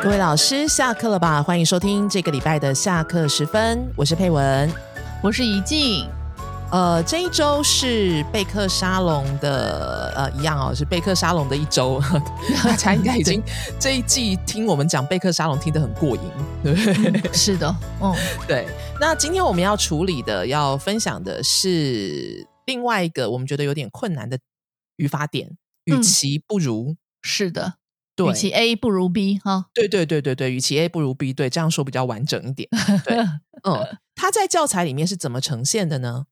各位老师，下课了吧？欢迎收听这个礼拜的下课时分，我是佩文，我是怡静。呃，这一周是备课沙龙的，呃，一样哦，是备课沙龙的一周。大家应该已经 这一季听我们讲备课沙龙听得很过瘾，对不对？是的，嗯，对。那今天我们要处理的、要分享的是另外一个我们觉得有点困难的语法点，与其不如，是的。与其 A 不如 B 哈，对对对对对，与其 A 不如 B，对，这样说比较完整一点。对，嗯，它在教材里面是怎么呈现的呢？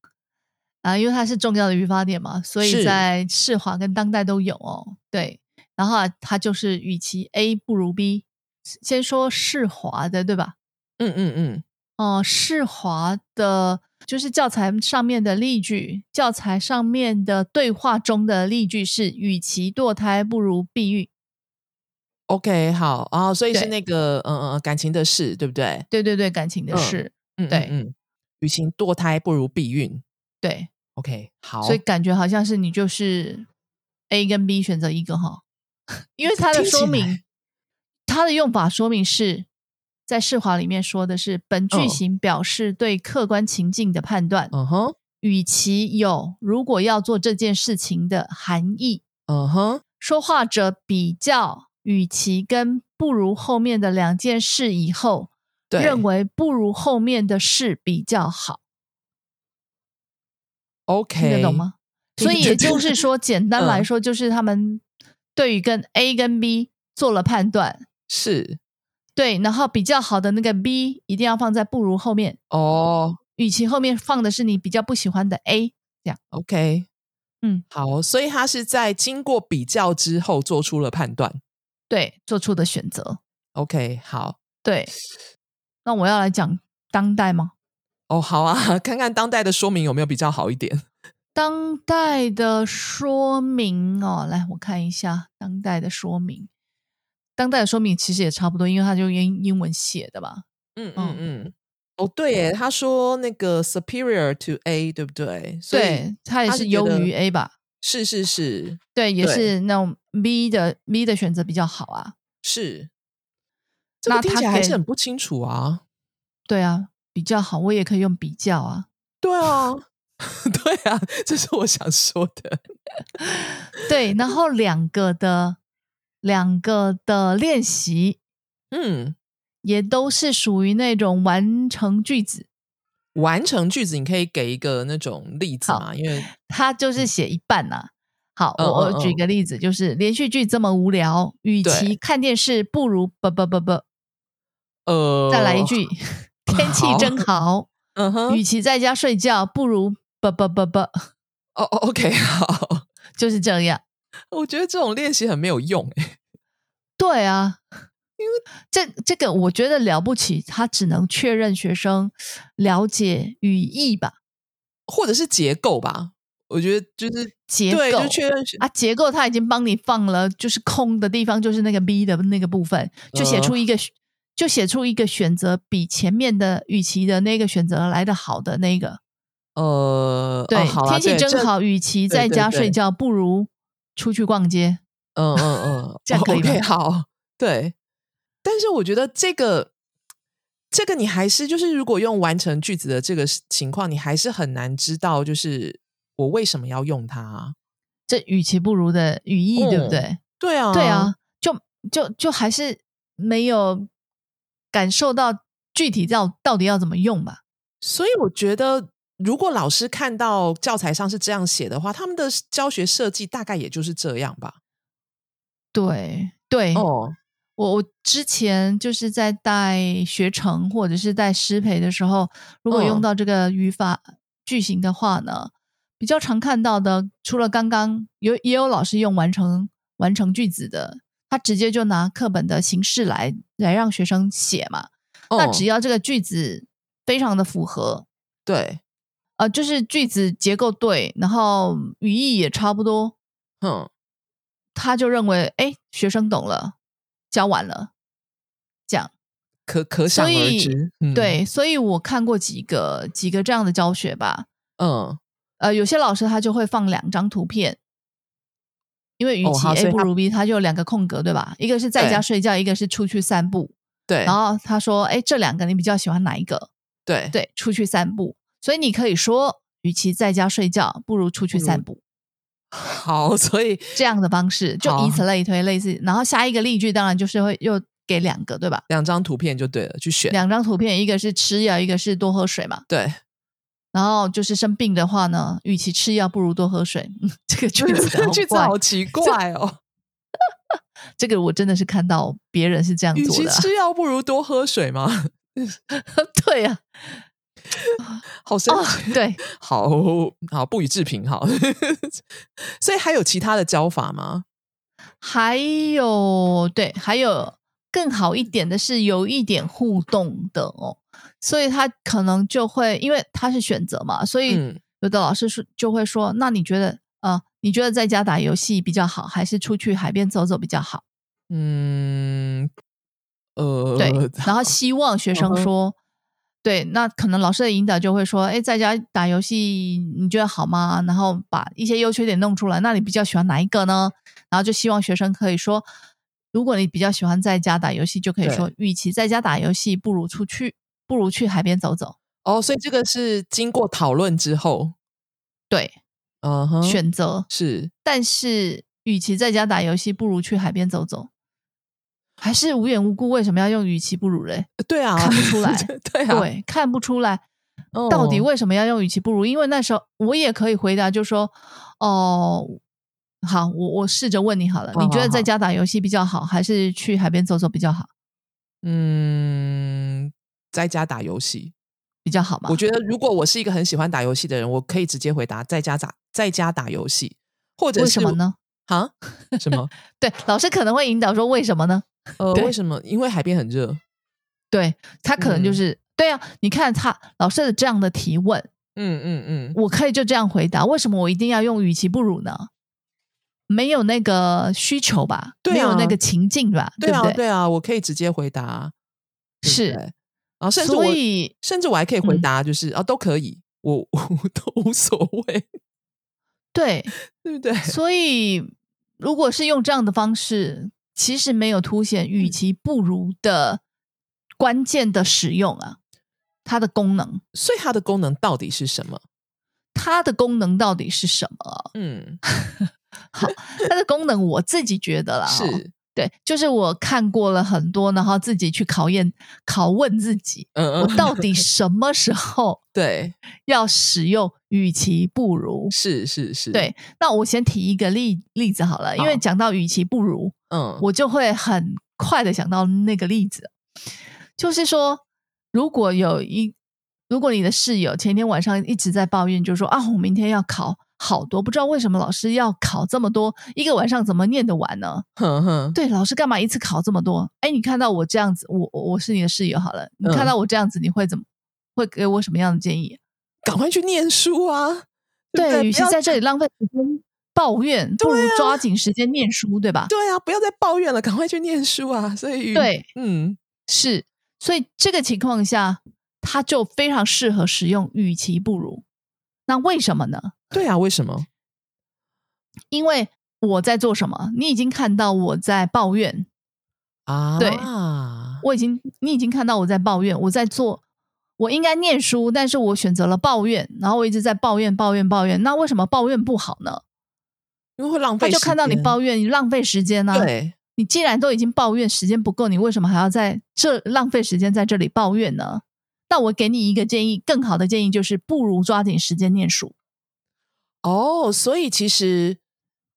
啊，因为它是重要的语法点嘛，所以在世华跟当代都有哦。对，然后它就是与其 A 不如 B，先说世华的，对吧？嗯嗯嗯。哦，世华的就是教材上面的例句，教材上面的对话中的例句是与其堕胎不如避孕。OK，好啊，所以是那个嗯嗯感情的事，对不对？对对对，感情的事，嗯对嗯，与其堕胎不如避孕，对，OK，好，所以感觉好像是你就是 A 跟 B 选择一个哈，因为它的说明，它的用法说明是在释华里面说的是本句型表示对客观情境的判断，嗯哼，与其有如果要做这件事情的含义，嗯哼，说话者比较。与其跟不如后面的两件事以后，认为不如后面的事比较好。OK，听得懂吗？所以也就是说，简单来说，就是他们对于跟 A 跟 B 做了判断，是对，然后比较好的那个 B 一定要放在不如后面哦。与其后面放的是你比较不喜欢的 A，这样 OK，嗯，好，所以他是在经过比较之后做出了判断。对，做出的选择。OK，好。对，那我要来讲当代吗？哦，好啊，看看当代的说明有没有比较好一点。当代的说明哦，来我看一下当代的说明。当代的说明其实也差不多，因为它就用英文写的吧。嗯嗯嗯。哦，对耶，他说那个 superior to A，对不对？对，他也是优于 A 吧。是是是，对，也是那种 B 的 B 的选择比较好啊。是，那听起来还是很不清楚啊。对啊，比较好，我也可以用比较啊。对啊，对啊，这是我想说的。对，然后两个的两个的练习，嗯，也都是属于那种完成句子。完成句子，你可以给一个那种例子吗？因为他就是写一半呐。好，我我举个例子，就是连续剧这么无聊，与其看电视，不如不不不不，呃，再来一句，天气真好。嗯哼，与其在家睡觉，不如不不不不。哦，OK，好，就是这样。我觉得这种练习很没有用，哎。对啊。因为这这个我觉得了不起，他只能确认学生了解语义吧，或者是结构吧。我觉得就是结构，就确认啊，结构他已经帮你放了，就是空的地方，就是那个 B 的那个部分，就写出一个，就写出一个选择比前面的与其的那个选择来的好的那个。呃，对，天气真好，与其在家睡觉，不如出去逛街。嗯嗯嗯，这样可以吗？好，对。但是我觉得这个，这个你还是就是，如果用完成句子的这个情况，你还是很难知道，就是我为什么要用它。这与其不如的语义，对不对？对啊，对啊，就就就还是没有感受到具体到到底要怎么用吧。所以我觉得，如果老师看到教材上是这样写的话，他们的教学设计大概也就是这样吧。对对哦。我我之前就是在带学程或者是带师培的时候，如果用到这个语法句型的话呢，比较常看到的，除了刚刚有也有老师用完成完成句子的，他直接就拿课本的形式来来让学生写嘛。那只要这个句子非常的符合，对，呃，就是句子结构对，然后语义也差不多，嗯，他就认为哎，学生懂了。教完了，这样可可想而知。对，所以我看过几个几个这样的教学吧。嗯，呃，有些老师他就会放两张图片，因为与其 A 不如 B，他就有两个空格，对吧？一个是在家睡觉，一个是出去散步。对然后他说：“哎，这两个你比较喜欢哪一个？”对对，出去散步。所以你可以说，与其在家睡觉，不如出去散步。好，所以这样的方式，就以此类推，类似。然后下一个例句当然就是会又给两个，对吧？两张图片就对了，去选两张图片，一个是吃药，一个是多喝水嘛。对。然后就是生病的话呢，与其吃药，不如多喝水。嗯 这个句子好 句子好奇怪哦。这个我真的是看到别人是这样与其做的啊、吃药，不如多喝水吗？对呀、好神啊，奇，对，好好不予置评，好。所以还有其他的教法吗？还有对，还有更好一点的是有一点互动的哦，所以他可能就会因为他是选择嘛，所以嗯有的老师说就会说，那你觉得呃，你觉得在家打游戏比较好，还是出去海边走走比较好？嗯，呃，对，然后希望学生说。对，那可能老师的引导就会说，哎，在家打游戏你觉得好吗？然后把一些优缺点弄出来，那你比较喜欢哪一个呢？然后就希望学生可以说，如果你比较喜欢在家打游戏，就可以说，与其在家打游戏，不如出去，不如去海边走走。哦，所以这个是经过讨论之后，对，嗯哼，选择。是但是，与其在家打游戏，不如去海边走走。还是无缘无故，为什么要用“与其不如”嘞？对啊，看不出 来对啊，对，看不出来。哦到底为什么要用与其不如？因为那时候我也可以回答，就说哦，好，我我试着问你好了，好你觉得在家打游戏比较好，还是去海边走走比较好？嗯，在家打游戏？比较好吗？我觉得如果我是一个很喜欢打游戏的人，我可以直接回答在家打在家打游戏，或者是为什么？呢？啊？什么？对，老师可能会引导说为什么呢？呃，为什么？因为海边很热。对他可能就嗯是、对啊，你看他老师的这样的提问，嗯嗯嗯，我可以就这样回答，为什么我一定要用与其不如呢？没有那个需求吧，对啊没有那个情境吧，对啊不对？对啊，我可以直接回答，是对然后甚至我所以甚至我还可以回嗯答，就是、啊都可以，我 我都无所谓，对，对不对？所以如果是用这样的方式，其实没有凸显与其不如的关键的使用啊，它的功能，所以它的功能到底是什么？它的功能到底是什么？嗯，好，它的功能我自己觉得啦，哦是，对，就是我看过了很多，然后自己去考验、拷问自己，嗯嗯，我到底 什么时候对，要使用“与其不如是是”？是，，对，那我先提一个例例子好了，因为好讲到“与其不如”，嗯，我就会很快的想到那个例子，就是说，如果有一，如果你的室友前天晚上一直在抱怨，就说啊，我明天要考好多，不知道为什么老师要考这么多，一个晚上怎么念得完呢？哼哼，对，老师干嘛一次考这么多？哎，你看到我这样子，我我我是你的室友好了，你嗯看到我这样子，你会怎么？会给我什么样的建议？赶快去念书啊！对对，与其在这里浪费时间抱怨，不如抓紧时间念书，对吧？对啊，不要再抱怨了，赶快去念书啊！所以，对，嗯，是，所以这个情况下，它就非常适合使用“与其不如”。那为什么呢？对啊，为什么？因为我在做什么？你已经看到我在抱怨，啊，对我已经你已经看到我在抱怨，我在做，我应该念书，但是我选择了抱怨，然后我一直在抱怨、抱怨、抱怨。那为什么抱怨不好呢？因为会浪费时间，他就看到你抱怨，你浪费时间啊。对，你既然都已经抱怨时间不够，你为什么还要在这浪费时间在这里抱怨呢？那我给你一个建议，更好的建议就是，不如抓紧时间念书。哦，所以其实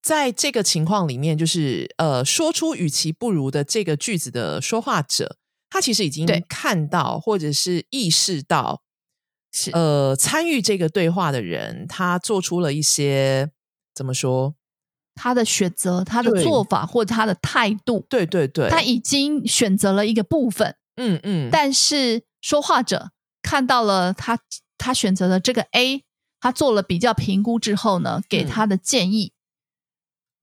在这个情况里面，就是呃，说出“与其不如”的这个句子的说话者，他其实已经看到或者是意识到，是呃，参与这个对话的人，他做出了一些怎么说？他的选择、他的做法或他的态度，对对对，他已经选择了一个部分，嗯嗯，但是说话者看到了他他选择的这个 A，他做了比较评估之后呢，给嗯他的建议，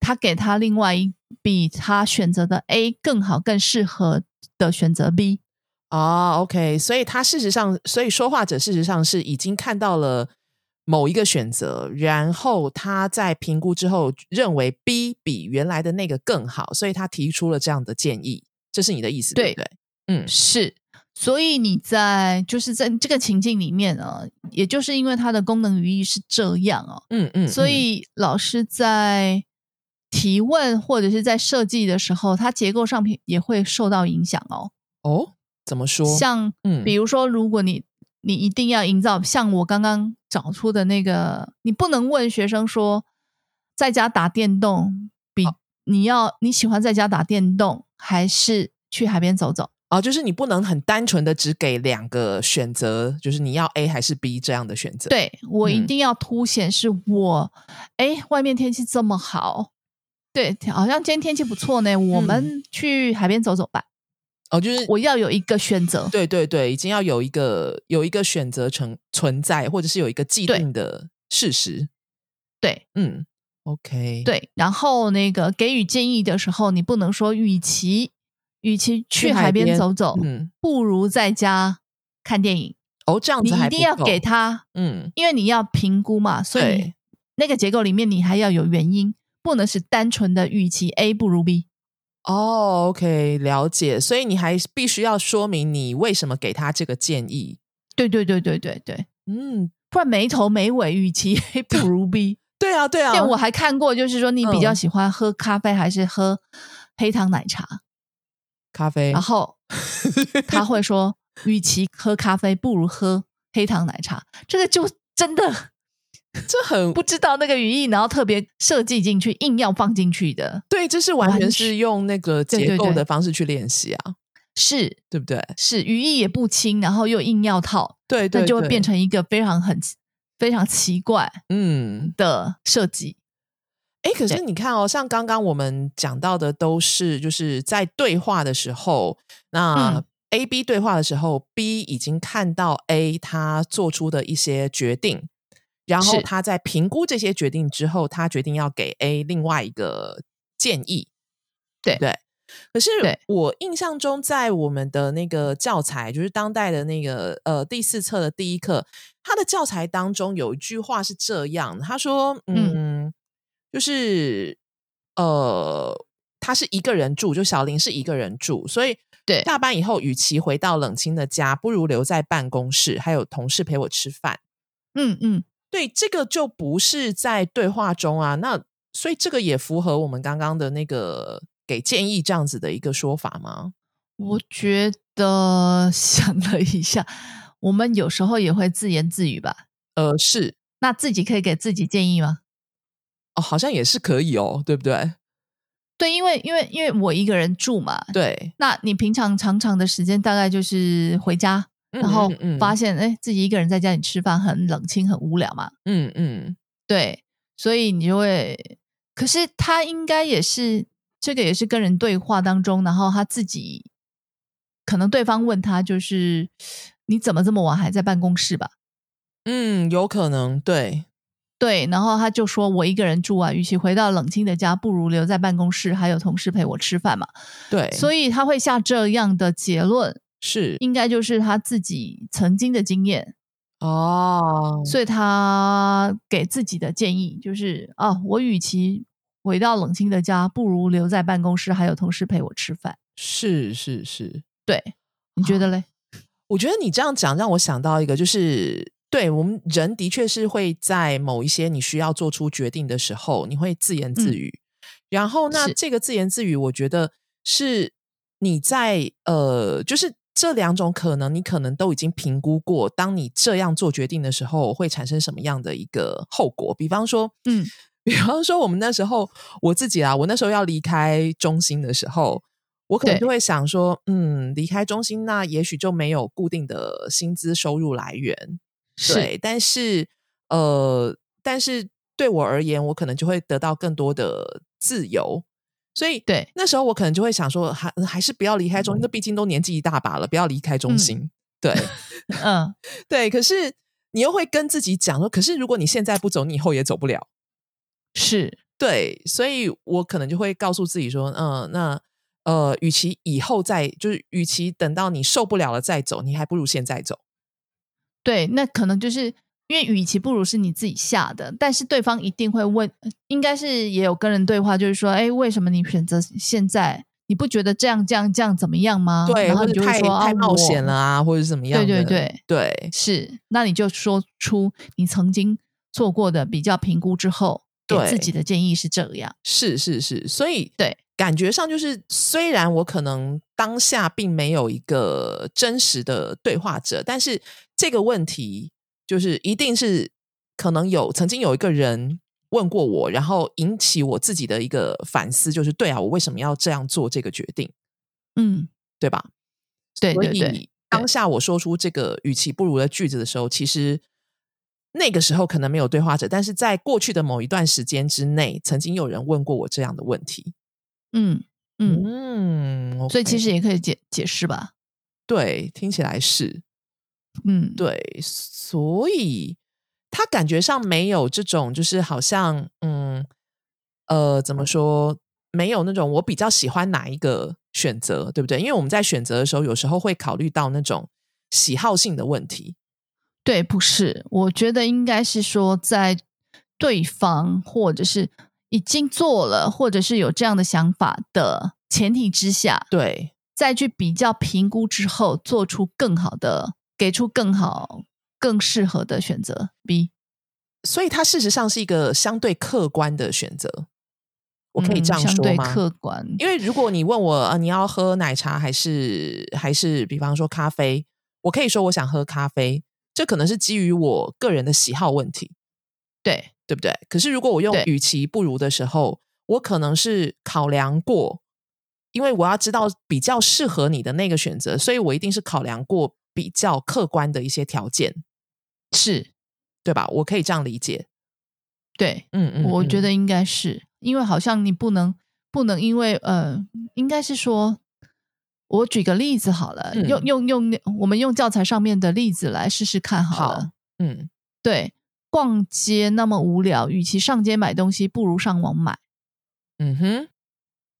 他给他另外一比他选择的 A 更好、更适合的选择 B。哦，OK，所以他事实上，所以说话者事实上是已经看到了某一个选择，然后他在评估之后认为 B 比原来的那个更好，所以他提出了这样的建议，这是你的意思对不对？嗯，是。所以你在就是在这个情境里面啊，也就是因为它的功能语义是这样哦，嗯嗯，所以老师在提问或者是在设计的时候，它结构上也会受到影响哦。哦，怎么说？像嗯，比如说，如果你你一定要营造像我刚刚找出的那个，你不能问学生说，在家打电动比你要你喜欢在家打电动还是去海边走走？哦，就是你不能很单纯的只给两个选择，就是你要 A 还是 B 这样的选择。对我一定要凸显是我，哎，外面天气这么好，对，好像今天天气不错呢，我们去海边走走吧。哦，就是我要有一个选择。对对对，已经要有一个有一个选择成存在，或者是有一个既定的事实。对，嗯，OK，对，然后那个给予建议的时候，你不能说与其。与其去海边走走，嗯，不如在家看电影。哦，这样子你一定要给他，嗯，因为你要评估嘛，所以那个结构里面你还要有原因，不能是单纯的预期 A 不如 B。哦，OK，了解。所以你还必须要说明你为什么给他这个建议。对对对对对对，嗯，不然没头没尾，预期 A 不如 B。对啊对啊，因为我还看过，就是说你比较喜欢喝咖啡还是喝黑糖奶茶？咖啡，然后 他会说，与其喝咖啡，不如喝黑糖奶茶。这个就真的，这很不知道那个语义，然后特别设计进去，硬要放进去的。对，这是完全是用那个结构的方式去练习啊，是对不对？是语义也不清，然后又硬要套，对，那就会变成一个非常很非常奇怪嗯的设计。哎，可是你看哦，像刚刚我们讲到的，都是就是在对话的时候，那 A B 对话的时候，B 已经看到 A 他做出的一些决定，然后他在评估这些决定之后，他决定要给 A 另外一个建议，对对。可是我印象中，在我们的那个教材，就是当代的那个呃第四册的第一课，他的教材当中有一句话是这样，他说：“嗯。”就是呃，他是一个人住，就小林是一个人住，所以对下班以后，与其回到冷清的家，不如留在办公室，还有同事陪我吃饭。嗯嗯，对，这个就不是在对话中啊，那所以这个也符合我们刚刚的那个给建议这样子的一个说法吗？我觉得 想了一下，我们有时候也会自言自语吧。呃，是，那自己可以给自己建议吗？哦，好像也是可以哦，对不对？对，因为因为因为我一个人住嘛，对。那你平常常常的时间大概就是回家，然后发现哎，自己一个人在家里吃饭很冷清、很无聊嘛。嗯嗯，对，所以你就会，可是他应该也是这个，也是跟人对话当中，然后他自己可能对方问他，就是你怎么这么晚还在办公室吧？嗯，有可能，对。对，然后他就说：“我一个人住啊，与其回到冷清的家，不如留在办公室，还有同事陪我吃饭嘛。”对，所以他会下这样的结论，是应该就是他自己曾经的经验哦。所以他给自己的建议就是：啊，我与其回到冷清的家，不如留在办公室，还有同事陪我吃饭。是是是，对，你觉得嘞？我觉得你这样讲让我想到一个，就是。对我们人的确是会在某一些你需要做出决定的时候，你会自言自语。然后，那这个自言自语，我觉得是你在呃，就是这两种可能，你可能都已经评估过，当你这样做决定的时候，会产生什么样的一个后果。比方说，嗯，比方说我们那时候我自己啊，我那时候要离开中心的时候，我可能就会想说，嗯，离开中心，那也许就没有固定的薪资收入来源。对，但是呃，但是对我而言，我可能就会得到更多的自由，所以对那时候我可能就会想说，还还是不要离开中心，那毕竟都年纪一大把了，不要离开中心。对，嗯，对。可是你又会跟自己讲说，可是如果你现在不走，你以后也走不了。是对，所以我可能就会告诉自己说，嗯，那呃，与其以后再，就是与其等到你受不了了再走，你还不如现在走。对，那可能就是因为与其不如是你自己下的，但是对方一定会问，应该是也有跟人对话，就是说，哎，为什么你选择现在？你不觉得这样这样这样怎么样吗？对，然后你就太说太冒险了啊，或者怎么样？对对对对，是。那你就说出你曾经做过的比较评估之后，给自己的建议是这样。是是是，所以对，感觉上就是，虽然我可能当下并没有一个真实的对话者，但是这个问题就是一定是可能有曾经有一个人。问过我，然后引起我自己的一个反思，就是对啊，我为什么要这样做这个决定？嗯，对吧？对对对。当下我说出这个语气不如的句子的时候，其实那个时候可能没有对话者，但是在过去的某一段时间之内，曾经有人问过我这样的问题。嗯嗯嗯，所以其实也可以解解释吧？对，听起来是。嗯，对，所以。他感觉上没有这种，就是好像，嗯，呃，怎么说？没有那种我比较喜欢哪一个选择，对不对？因为我们在选择的时候，有时候会考虑到那种喜好性的问题。对，不是，我觉得应该是说，在对方或者是已经做了，或者是有这样的想法的前提之下，对，再去比较评估之后，做出更好的，给出更好。更适合的选择 B，所以它事实上是一个相对客观的选择。我可以这样说吗？客观，因为如果你问我呃，你要喝奶茶还是还是，比方说咖啡，我可以说我想喝咖啡，这可能是基于我个人的喜好问题，对对不对？可是如果我用与其不如的时候，我可能是考量过，因为我要知道比较适合你的那个选择，所以我一定是考量过比较客观的一些条件。是，对吧？我可以这样理解。对，嗯嗯，我觉得应该是，因为好像你不能不能因为呃，应该是说，我举个例子好了，用用用我们用教材上面的例子来试试看好了。嗯，对，逛街那么无聊，与其上街买东西，不如上网买。嗯哼，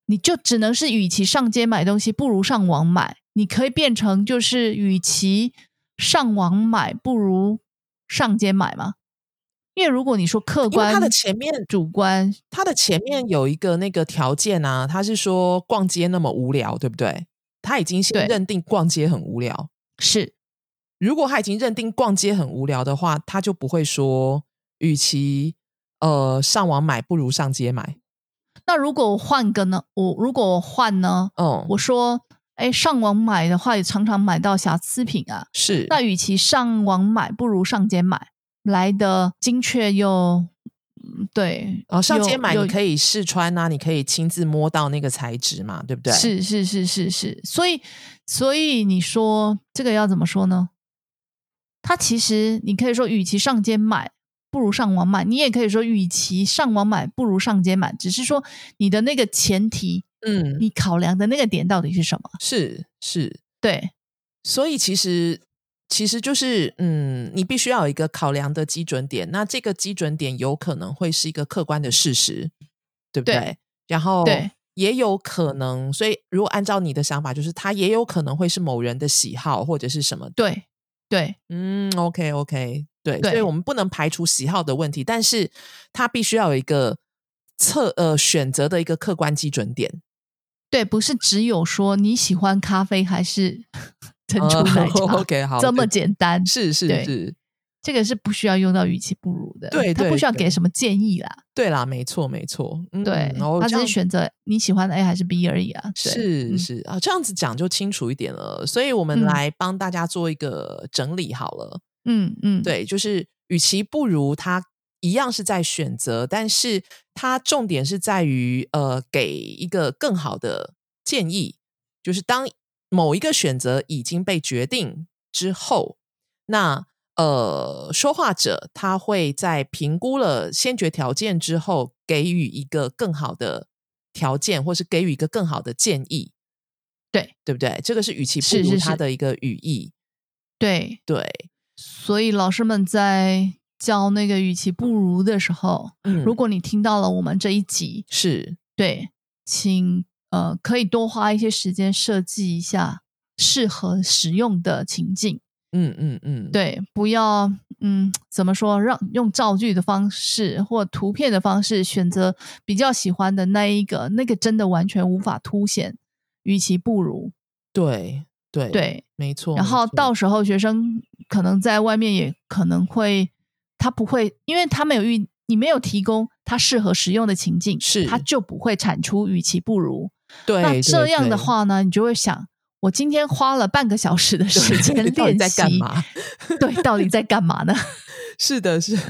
你就只能是与其上街买东西，不如上网买。你可以变成就是与其上网买，不如。上街买吗？因为如果你说客观，它的前面主观，它的前面有一个那个条件啊，他是说逛街那么无聊，对不对？他已经先认定逛街很无聊。是，如果他已经认定逛街很无聊的话，他就不会说，与其呃上网买，不如上街买。那如果我换个呢？我如果我换呢？嗯，我说。哎，上网买的话也常常买到瑕疵品啊。是，那与其上网买，不如上街买来的精确又对。哦，上街买你可以试穿啊，你可以亲自摸到那个材质嘛，对不对？是是是是是，所以所以你说这个要怎么说呢？它其实你可以说，与其上街买，不如上网买。你也可以说，与其上网买，不如上街买。只是说你的那个前提。嗯，你考量的那个点到底是什么？是是，对，所以其实其实就是，嗯，你必须要有一个考量的基准点。那这个基准点有可能会是一个客观的事实，对不对？然后对，也有可能，所以如果按照你的想法，就是它也有可能会是某人的喜好或者是什么？对对，嗯，OK OK，对，所以我们不能排除喜好的问题，但是它必须要有一个测呃选择的一个客观基准点。对，不是只有说你喜欢咖啡还是 珍珠奶茶，OK，好，这么简单，是是是，这个是不需要用到语气不如的，对，他不需要给什么建议啦，对啦，没错没错，对，他只是选择你喜欢的 A 还是 B 而已啊，是是啊，这样子讲就清楚一点了，所以我们来帮大家做一个整理好了，嗯嗯，对，就是与其不如他。一样是在选择，但是他重点是在于，呃，给一个更好的建议，就是当某一个选择已经被决定之后，那呃，说话者他会在评估了先决条件之后，给予一个更好的条件，或是给予一个更好的建议，对对不对？这个是与其不如他的一个语义，对对，所以老师们在。教那个与其不如的时候，如果你听到了我们这一集，是对，请呃可以多花一些时间设计一下适合使用的情境。嗯嗯嗯，对，不要嗯，怎么说？让用造句的方式或图片的方式选择比较喜欢的那一个，那个真的完全无法凸显，与其不如。对对对，没错。然后到时候学生可能在外面也可能会，他不会，因为他没有遇，你没有提供他适合使用的情境，是他就不会产出与其不如。对那这样的话呢，你就会想，我今天花了半个小时的时间对 到底在练习，干嘛？对，到底在干嘛呢？是的，是的。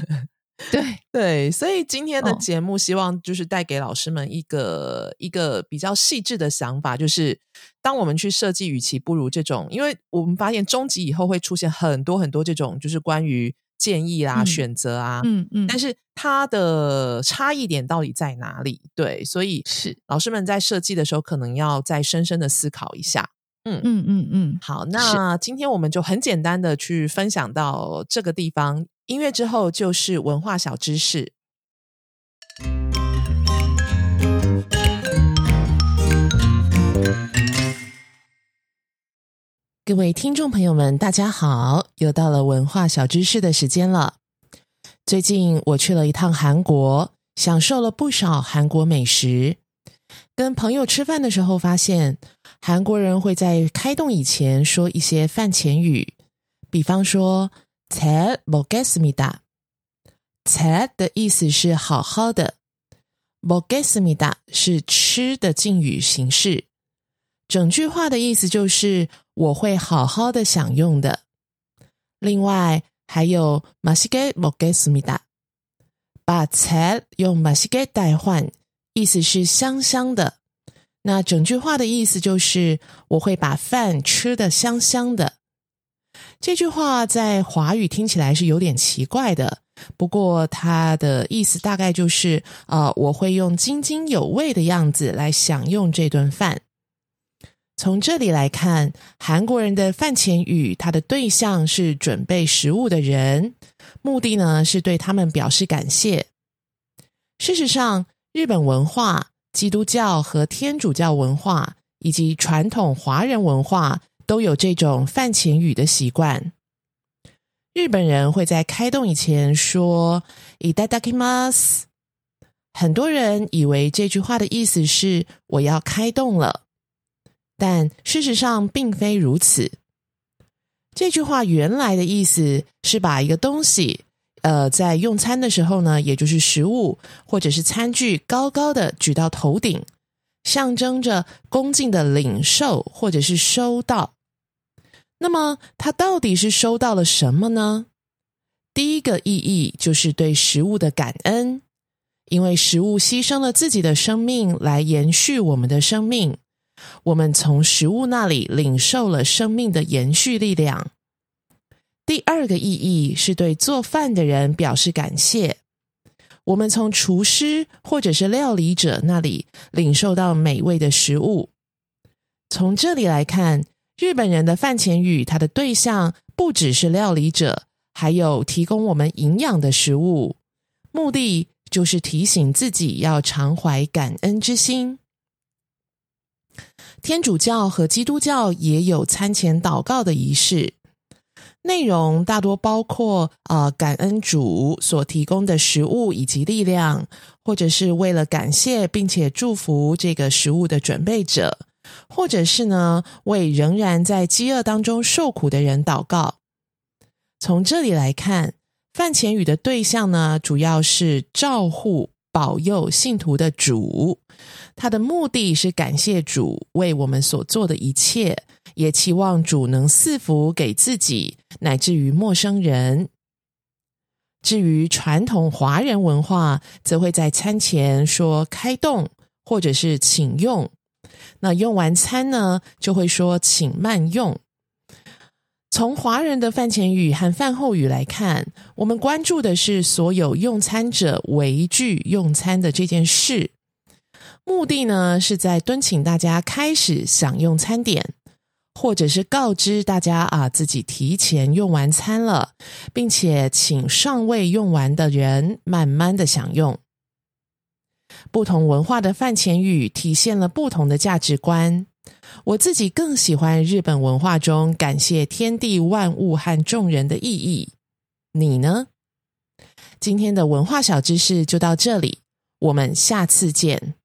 对，对，所以今天的哦节目希望就是带给老师们一个、一个比较细致的想法，就是当我们去设计“与其不如”这种，因为我们发现终极以后会出现很多很多这种，就是关于建议啦、嗯选择啊，嗯嗯，但是它的差异点到底在哪里？对，所以是，老师们在设计的时候，可能要再深深的思考一下。嗯嗯嗯嗯，好，那今天我们就很简单的去分享到这个地方。音乐之后就是文化小知识。各位听众朋友们，大家好！又到了文化小知识的时间了。最近我去了一趟韩国，享受了不少韩国美食。跟朋友吃饭的时候，发现韩国人会在开动以前说一些饭前语，比方说“잘먹겠습니다”。잘的意思是好好的，먹겠습니다是吃的敬语形式。整句话的意思就是我会好好的享用的。另外还有맛있게먹겠습니다，把잘用맛있게代换， 意思是香香的。那整句话的意思就是我会把饭吃的香香的。这句话在华语听起来是有点奇怪的，不过它的意思大概就是呃，我会用津津有味的样子来享用这顿饭。从这里来看，韩国人的饭前语，它的对象是准备食物的人，目的呢是对他们表示感谢。事实上，日本文化、基督教和天主教文化以及传统华人文化都有这种饭前语的习惯。日本人会在开动以前说“いただきます”，很多人以为这句话的意思是我要开动了。但事实上并非如此。这句话原来的意思是把一个东西， 呃，在用餐的时候呢，也就是食物或者是餐具，高高的举到头顶，象征着恭敬的领受或者是收到。那么，它到底是收到了什么呢？第一个意义就是对食物的感恩，因为食物牺牲了自己的生命来延续我们的生命。我们从食物那里领受了生命的延续力量。第二个意义是对做饭的人表示感谢。我们从厨师或者是料理者那里领受到美味的食物。从这里来看，日本人的饭前语，它的对象不只是料理者，还有提供我们营养的食物，目的就是提醒自己要常怀感恩之心。天主教和基督教也有餐前祷告的仪式，内容大多包括呃感恩主所提供的食物以及力量，或者是为了感谢并且祝福这个食物的准备者，或者是呢为仍然在饥饿当中受苦的人祷告。从这里来看，饭前语的对象呢，主要是照护、保佑信徒的主。他的目的是感谢主为我们所做的一切，也期望主能赐福给自己，乃至于陌生人。至于传统华人文化，则会在餐前说“开动”或者是“请用”。那用完餐呢，就会说“请慢用”。从华人的饭前语和饭后语来看，我们关注的是所有用餐者围聚用餐的这件事。目的呢，是在敦请大家开始享用餐点，或者是告知大家啊自己提前用完餐了，并且请尚未用完的人慢慢的享用。不同文化的饭前语体现了不同的价值观。我自己更喜欢日本文化中感谢天地万物和众人的意义。你呢？今天的文化小知识就到这里，我们下次见。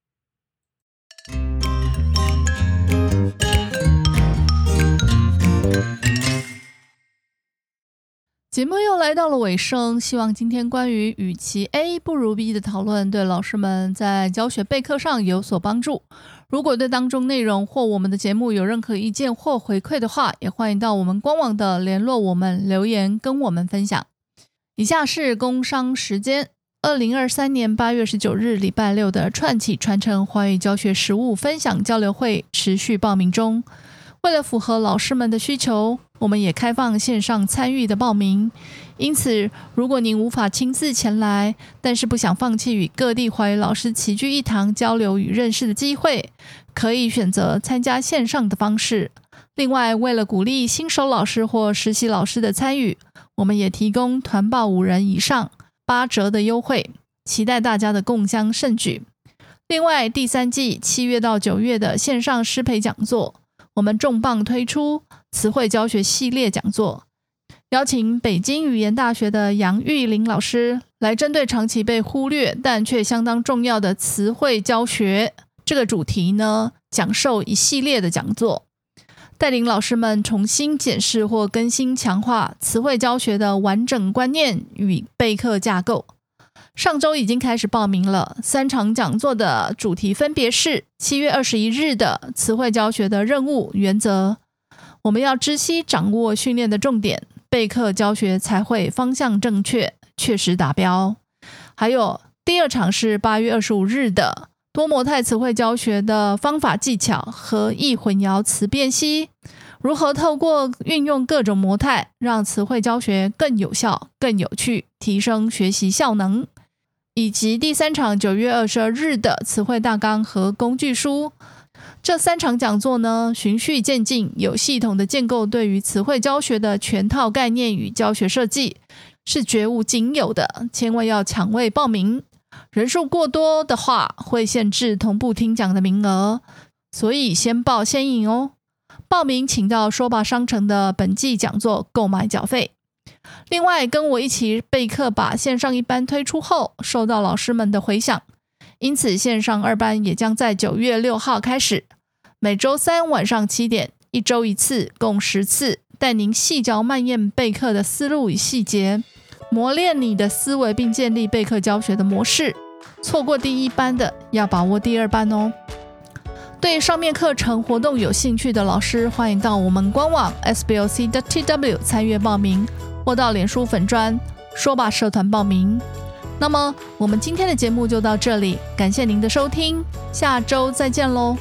节目又来到了尾声，希望今天关于与其 A 不如 B 的讨论，对老师们在教学备课上有所帮助。如果对当中内容或我们的节目有任何意见或回馈的话，也欢迎到我们官网的联络我们留言跟我们分享。以下是工商时间：二零二三年八月十九日礼拜六的串起传承华语教学实务分享交流会持续报名中。为了符合老师们的需求，我们也开放线上参与的报名。因此，如果您无法亲自前来，但是不想放弃与各地华语老师齐聚一堂交流与认识的机会，可以选择参加线上的方式。另外，为了鼓励新手老师或实习老师的参与，我们也提供团报五人以上八折的优惠，期待大家的共襄盛举。另外，第三季七月到九月的线上师培讲座。我们重磅推出词汇教学系列讲座，邀请北京语言大学的杨玉玲老师来针对长期被忽略但却相当重要的词汇教学这个主题呢，讲授一系列的讲座，带领老师们重新检视或更新强化词汇教学的完整观念与备课架构。上周已经开始报名了，三场讲座的主题分别是七月二十一日的词汇教学的任务原则，我们要知悉掌握训练的重点，备课教学才会方向正确，确实达标。还有第二场是八月二十五日的多模态词汇教学的方法技巧和易混淆词辨析，如何透过运用各种模态，让词汇教学更有效、更有趣，提升学习效能。以及第三场九月二十二日的词汇大纲和工具书，这三场讲座呢，循序渐进，有系统的建构对于词汇教学的全套概念与教学设计，是绝无仅有的，千万要抢位报名。人数过多的话，会限制同步听讲的名额，所以先报先赢哦。报名请到说吧商城的本季讲座购买缴费。另外，跟我一起备课，把线上一班推出后，受到老师们的回响，因此线上二班也将在九月六号开始，每周三晚上七点，一周一次，共十次，带您细嚼慢咽备课的思路与细节，磨练你的思维，并建立备课教学的模式。错过第一班的，要把握第二班哦。对上面课程活动有兴趣的老师，欢迎到我们官网 sblc.tw 参阅报名。或到脸书粉专说吧社团报名。那么，我们今天的节目就到这里，感谢您的收听，下周再见喽。